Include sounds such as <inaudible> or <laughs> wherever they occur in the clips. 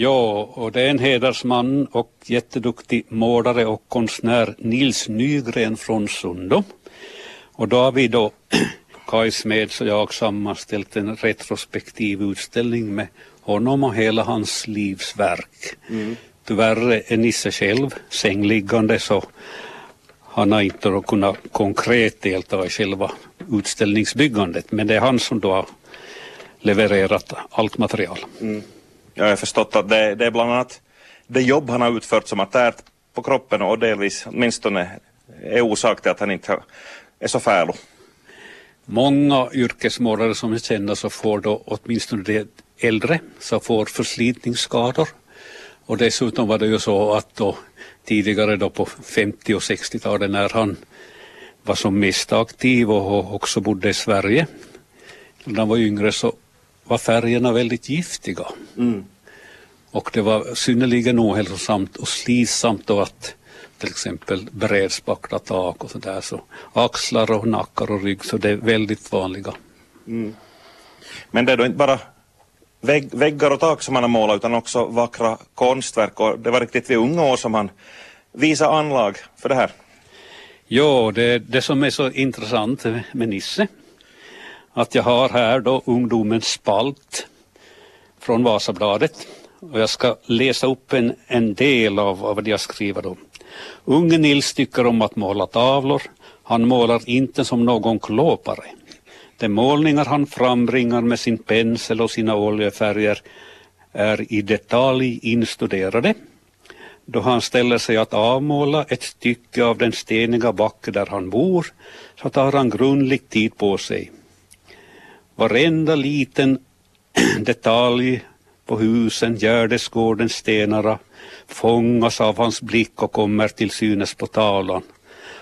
Ja, och det är en hedersman och jätteduktig målare och konstnär Nils Nygren från Sundom. Och då har vi då <clears throat> Kaj Smeds och jag sammanställt en retrospektiv utställning med honom och hela hans livsverk. Mm. Tyvärr är Nisse själv sängliggande så han har inte kunnat konkret delta i själva utställningsbyggandet men det är han som då har levererat allt material. Mm. Jag har förstått att det, det, är bland annat det jobb han har utfört som har tärt på kroppen och delvis åtminstone är orsak till att han inte är så färdig. Många yrkesmålare som är kända så får då åtminstone de äldre så får förslitningsskador. Och dessutom var det ju så att då tidigare då på 50 och 60-talet när han var som mest aktiv och också bodde i Sverige. När han var yngre så var färgerna väldigt giftiga. Mm. Och det var synnerligen ohälsosamt och slitsamt då att till exempel brädspackla tak och sådär. Så axlar och nackar och rygg så det är väldigt vanliga. Mm. Men det är då inte bara vägg, väggar och tak som han har målat utan också vackra konstverk och det var riktigt vid unga år som han visade anlag för det här. Ja, det, det som är så intressant med Nisse att jag har här då ungdomens spalt från Vasabladet och jag ska läsa upp en, en del av, av vad jag skriver då. Unge Nils tycker om att måla tavlor. Han målar inte som någon klåpare. De målningar han frambringar med sin pensel och sina oljefärger är i detalj instuderade. Då han ställer sig att avmåla ett stycke av den steniga backe där han bor så tar han grundlig tid på sig. Varenda liten <clears throat> detalj på husen, gärdesgårdens stenarna fångas av hans blick och kommer till synes på tavlan.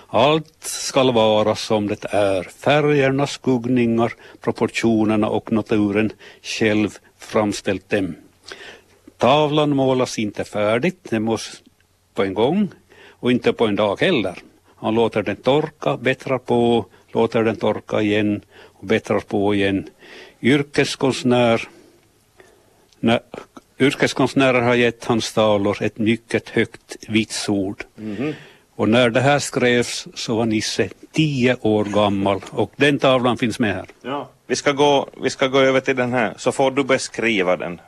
Allt skall vara som det är, färgerna, skuggningar, proportionerna och naturen själv framställt dem. Tavlan målas inte färdigt, det måste på en gång och inte på en dag heller. Han låter den torka, bättrar på, låter den torka igen och bättrar på igen. Yrkeskonstnär när, yrkeskonstnärer har gett hans tavlor ett mycket högt vitsord. Mm. Och när det här skrevs så var Nisse tio år gammal och den tavlan finns med här. Ja. Vi, ska gå, vi ska gå över till den här så får du beskriva den.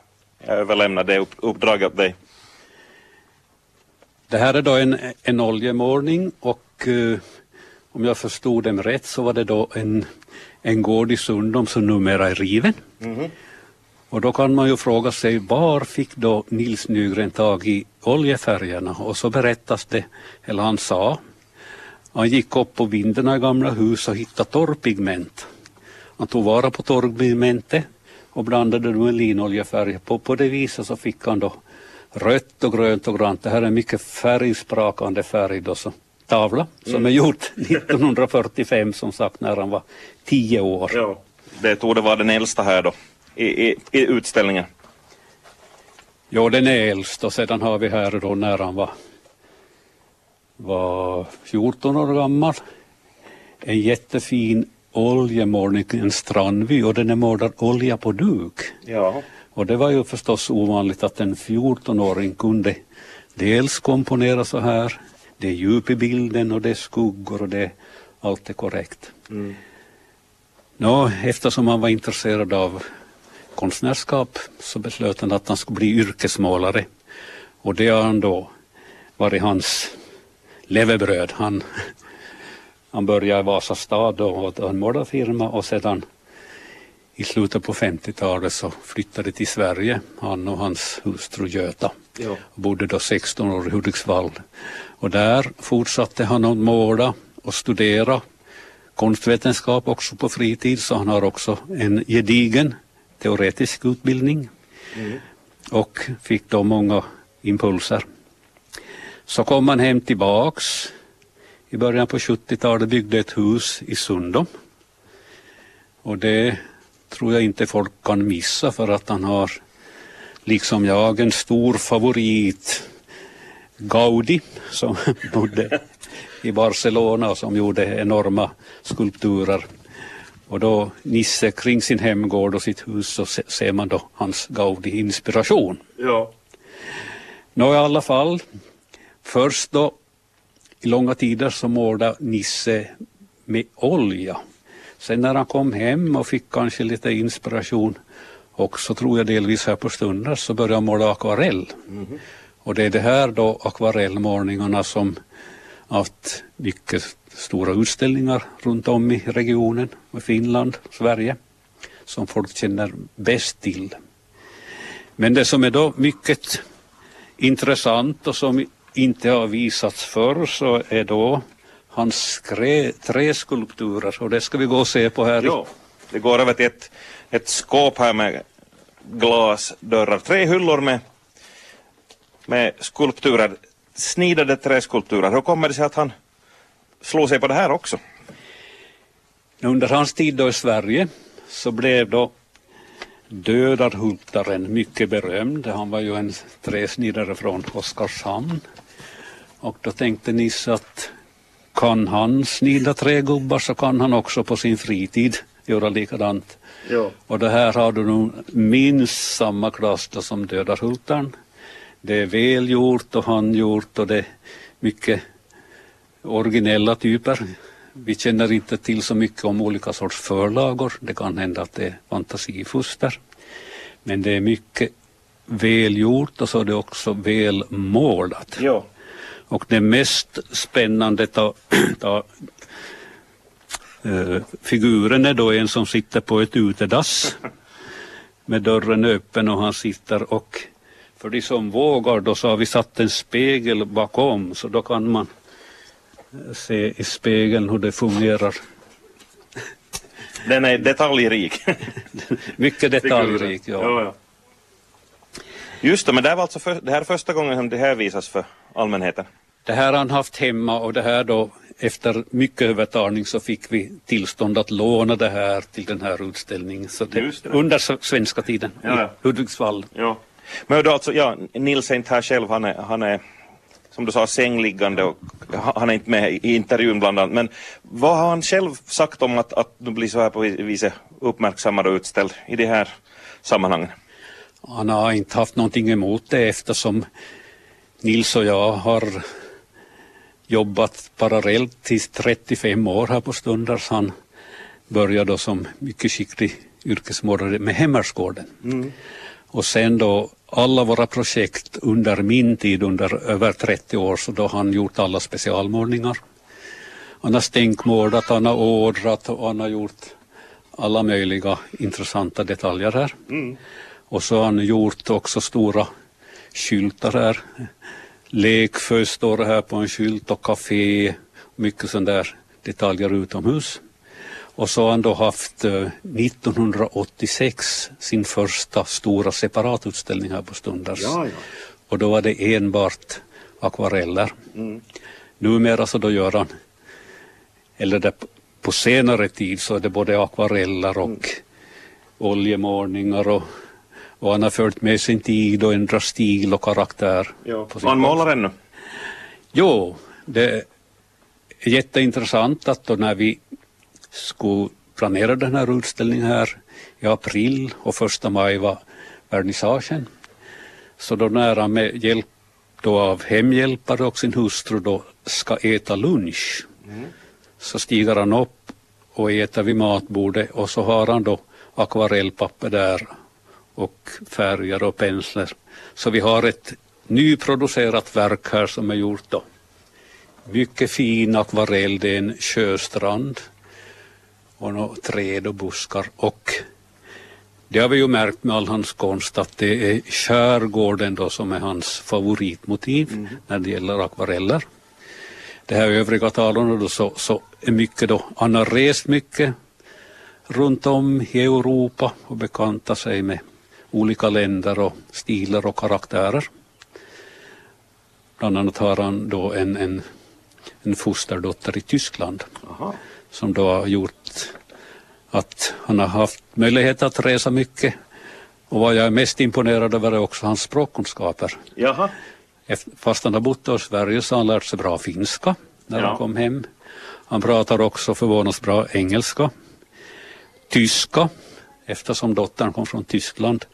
Jag överlämnar det upp, uppdraget åt dig. Det här är då en, en oljemålning och uh, om jag förstod dem rätt så var det då en, en gård i Sundom som numera är riven. Mm. Och då kan man ju fråga sig var fick då Nils Nygren tag i oljefärgerna och så berättas det, eller han sa, han gick upp på vindarna i gamla hus och hittade torrpigment. Han tog vara på torrpigmentet och blandade det med linoljefärg. På, på det viset så fick han då rött och grönt och grant. Det här är mycket färgsprakande färg då, så, tavla som mm. är gjort <laughs> 1945 som sagt när han var tio år. Ja, det tog vara den äldsta här då i, i, i utställningen? Ja, den är äldst och sedan har vi här då när han var, var 14 år gammal en jättefin oljemålning, en strandvy och den är målad olja på duk. Ja. Och det var ju förstås ovanligt att en 14-åring kunde dels komponera så här, det är djup i bilden och det är skuggor och det allt är korrekt. Mm. Nå, eftersom han var intresserad av konstnärskap så beslöt han att han skulle bli yrkesmålare. Och det har han då varit hans levebröd. Han, han började i Vasastad och hade en målarfirma och sedan i slutet på 50-talet så flyttade till Sverige, han och hans hustru Göta. Ja. Bodde då 16 år i Hudiksvall. Och där fortsatte han att måla och studera konstvetenskap också på fritid så han har också en gedigen teoretisk utbildning mm. och fick då många impulser. Så kom han hem tillbaks i början på 70-talet byggde ett hus i Sundom. Och det tror jag inte folk kan missa för att han har liksom jag en stor favorit Gaudi som <laughs> bodde i Barcelona och som gjorde enorma skulpturer och då Nisse kring sin hemgård och sitt hus så ser man då hans Gaudi-inspiration. Ja. Nå i alla fall, först då i långa tider så målade Nisse med olja. Sen när han kom hem och fick kanske lite inspiration och så tror jag delvis här på stunder så började han måla akvarell. Mm. Och det är det här då akvarellmålningarna som haft mycket stora utställningar runt om i regionen, i Finland, Sverige, som folk känner bäst till. Men det som är då mycket intressant och som inte har visats förr så är då hans träskulpturer och det ska vi gå och se på här. Ja, det går över till ett, ett skåp här med glasdörrar, tre hyllor med, med skulpturer, snidade träskulpturer. Hur kommer det sig att han slog sig på det här också? Under hans tid då i Sverige så blev då Dödarhultaren mycket berömd. Han var ju en träsnidare från Oskarshamn. Och då tänkte Nisse att kan han snida trägubbar så kan han också på sin fritid göra likadant. Ja. Och det här har du nog minst samma klass som Dödarhultaren. Det är välgjort och handgjort och det är mycket originella typer. Vi känner inte till så mycket om olika sorts förlagor. Det kan hända att det är fantasifuster. Men det är mycket välgjort och så är det också välmålat. Ja. Och det mest spännande ta, ta, figuren är då en som sitter på ett utedass med dörren öppen och han sitter och för de som vågar då så har vi satt en spegel bakom så då kan man se i spegeln hur det fungerar. Den är detaljrik. <laughs> Mycket detaljrik, ja. ja, ja. Just det, men det, var alltså för, det här är första gången som det här visas för allmänheten? Det här har han haft hemma och det här då efter mycket övertalning så fick vi tillstånd att låna det här till den här utställningen. Så det, det. Under svenska tiden ja, i Hudiksvall. Ja. Men då alltså, ja, Nils är inte här själv, han är, han är som du sa sängliggande och han är inte med i intervjun bland annat. Men vad har han själv sagt om att, att du blir så här på viset uppmärksammad och utställd i det här sammanhangen? Han har inte haft någonting emot det eftersom Nils och jag har jobbat parallellt i 35 år här på Stundars. Han började då som mycket skicklig yrkesmålare med Hemmersgården. Mm. Och sen då alla våra projekt under min tid, under över 30 år, så då har han gjort alla specialmålningar. Han har stänkmålat, han har ådrat och han har gjort alla möjliga intressanta detaljer här. Mm. Och så har han gjort också stora skyltar här. Lekfö står här på en skylt och café, mycket sådana där detaljer utomhus. Och så har han då haft 1986 eh, sin första stora separatutställning här på Stundars. Ja, ja. Och då var det enbart akvareller. Mm. Numera så då gör han, eller det, på senare tid så är det både akvareller och mm. oljemålningar och, och han har följt med sin tid och ändrat stil och karaktär. Ja. Han målar ännu? Jo, det är jätteintressant att då när vi skulle planera den här utställningen här i april och första maj var vernissagen. Så då när han med hjälp då av hemhjälpare och sin hustru då ska äta lunch mm. så stiger han upp och äter vid matbordet och så har han då akvarellpapper där och färger och penslar. Så vi har ett nyproducerat verk här som är gjort då. Mycket fin akvarell, det är en sjöstrand och några träd och buskar och det har vi ju märkt med all hans konst att det är skärgården då som är hans favoritmotiv mm. när det gäller akvareller. Det här övriga tavlorna då så, så är mycket då, han har rest mycket runt om i Europa och bekantat sig med olika länder och stilar och karaktärer. Bland annat har han då en, en, en fosterdotter i Tyskland. Aha som då har gjort att han har haft möjlighet att resa mycket. Och vad jag är mest imponerad över är också hans språkkunskaper. Jaha. Fast han har bott i Sverige så har han lärt sig bra finska när ja. han kom hem. Han pratar också förvånansvärt bra engelska. Tyska, eftersom dottern kom från Tyskland.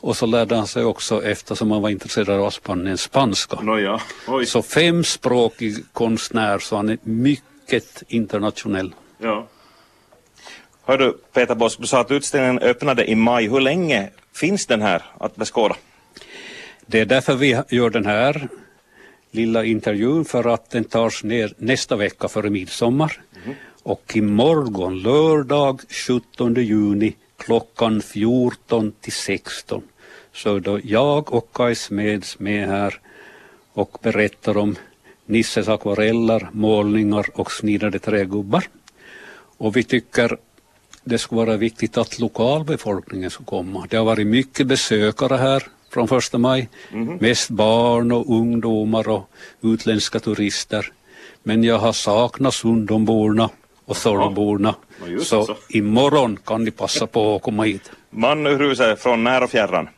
Och så lärde han sig också, eftersom han var intresserad av Spanien, spanska. No, ja. Så femspråkig konstnär, så han är mycket internationell. Ja. Hör du Peter Bosk, du sa att utställningen öppnade i maj. Hur länge finns den här att beskåda? Det är därför vi gör den här lilla intervjun för att den tas ner nästa vecka före midsommar. Mm. Och imorgon lördag 17 juni klockan 14 till 16 så då jag och Kaj Smeds med här och berättar om Nisses akvareller, målningar och snidade trägubbar. Och vi tycker det skulle vara viktigt att lokalbefolkningen ska komma. Det har varit mycket besökare här från första maj. Mm. Mest barn och ungdomar och utländska turister. Men jag har saknat Sundomborna och Sorrborna. Ja, så, så imorgon kan ni passa på att komma hit. Man ur huset från när och fjärran.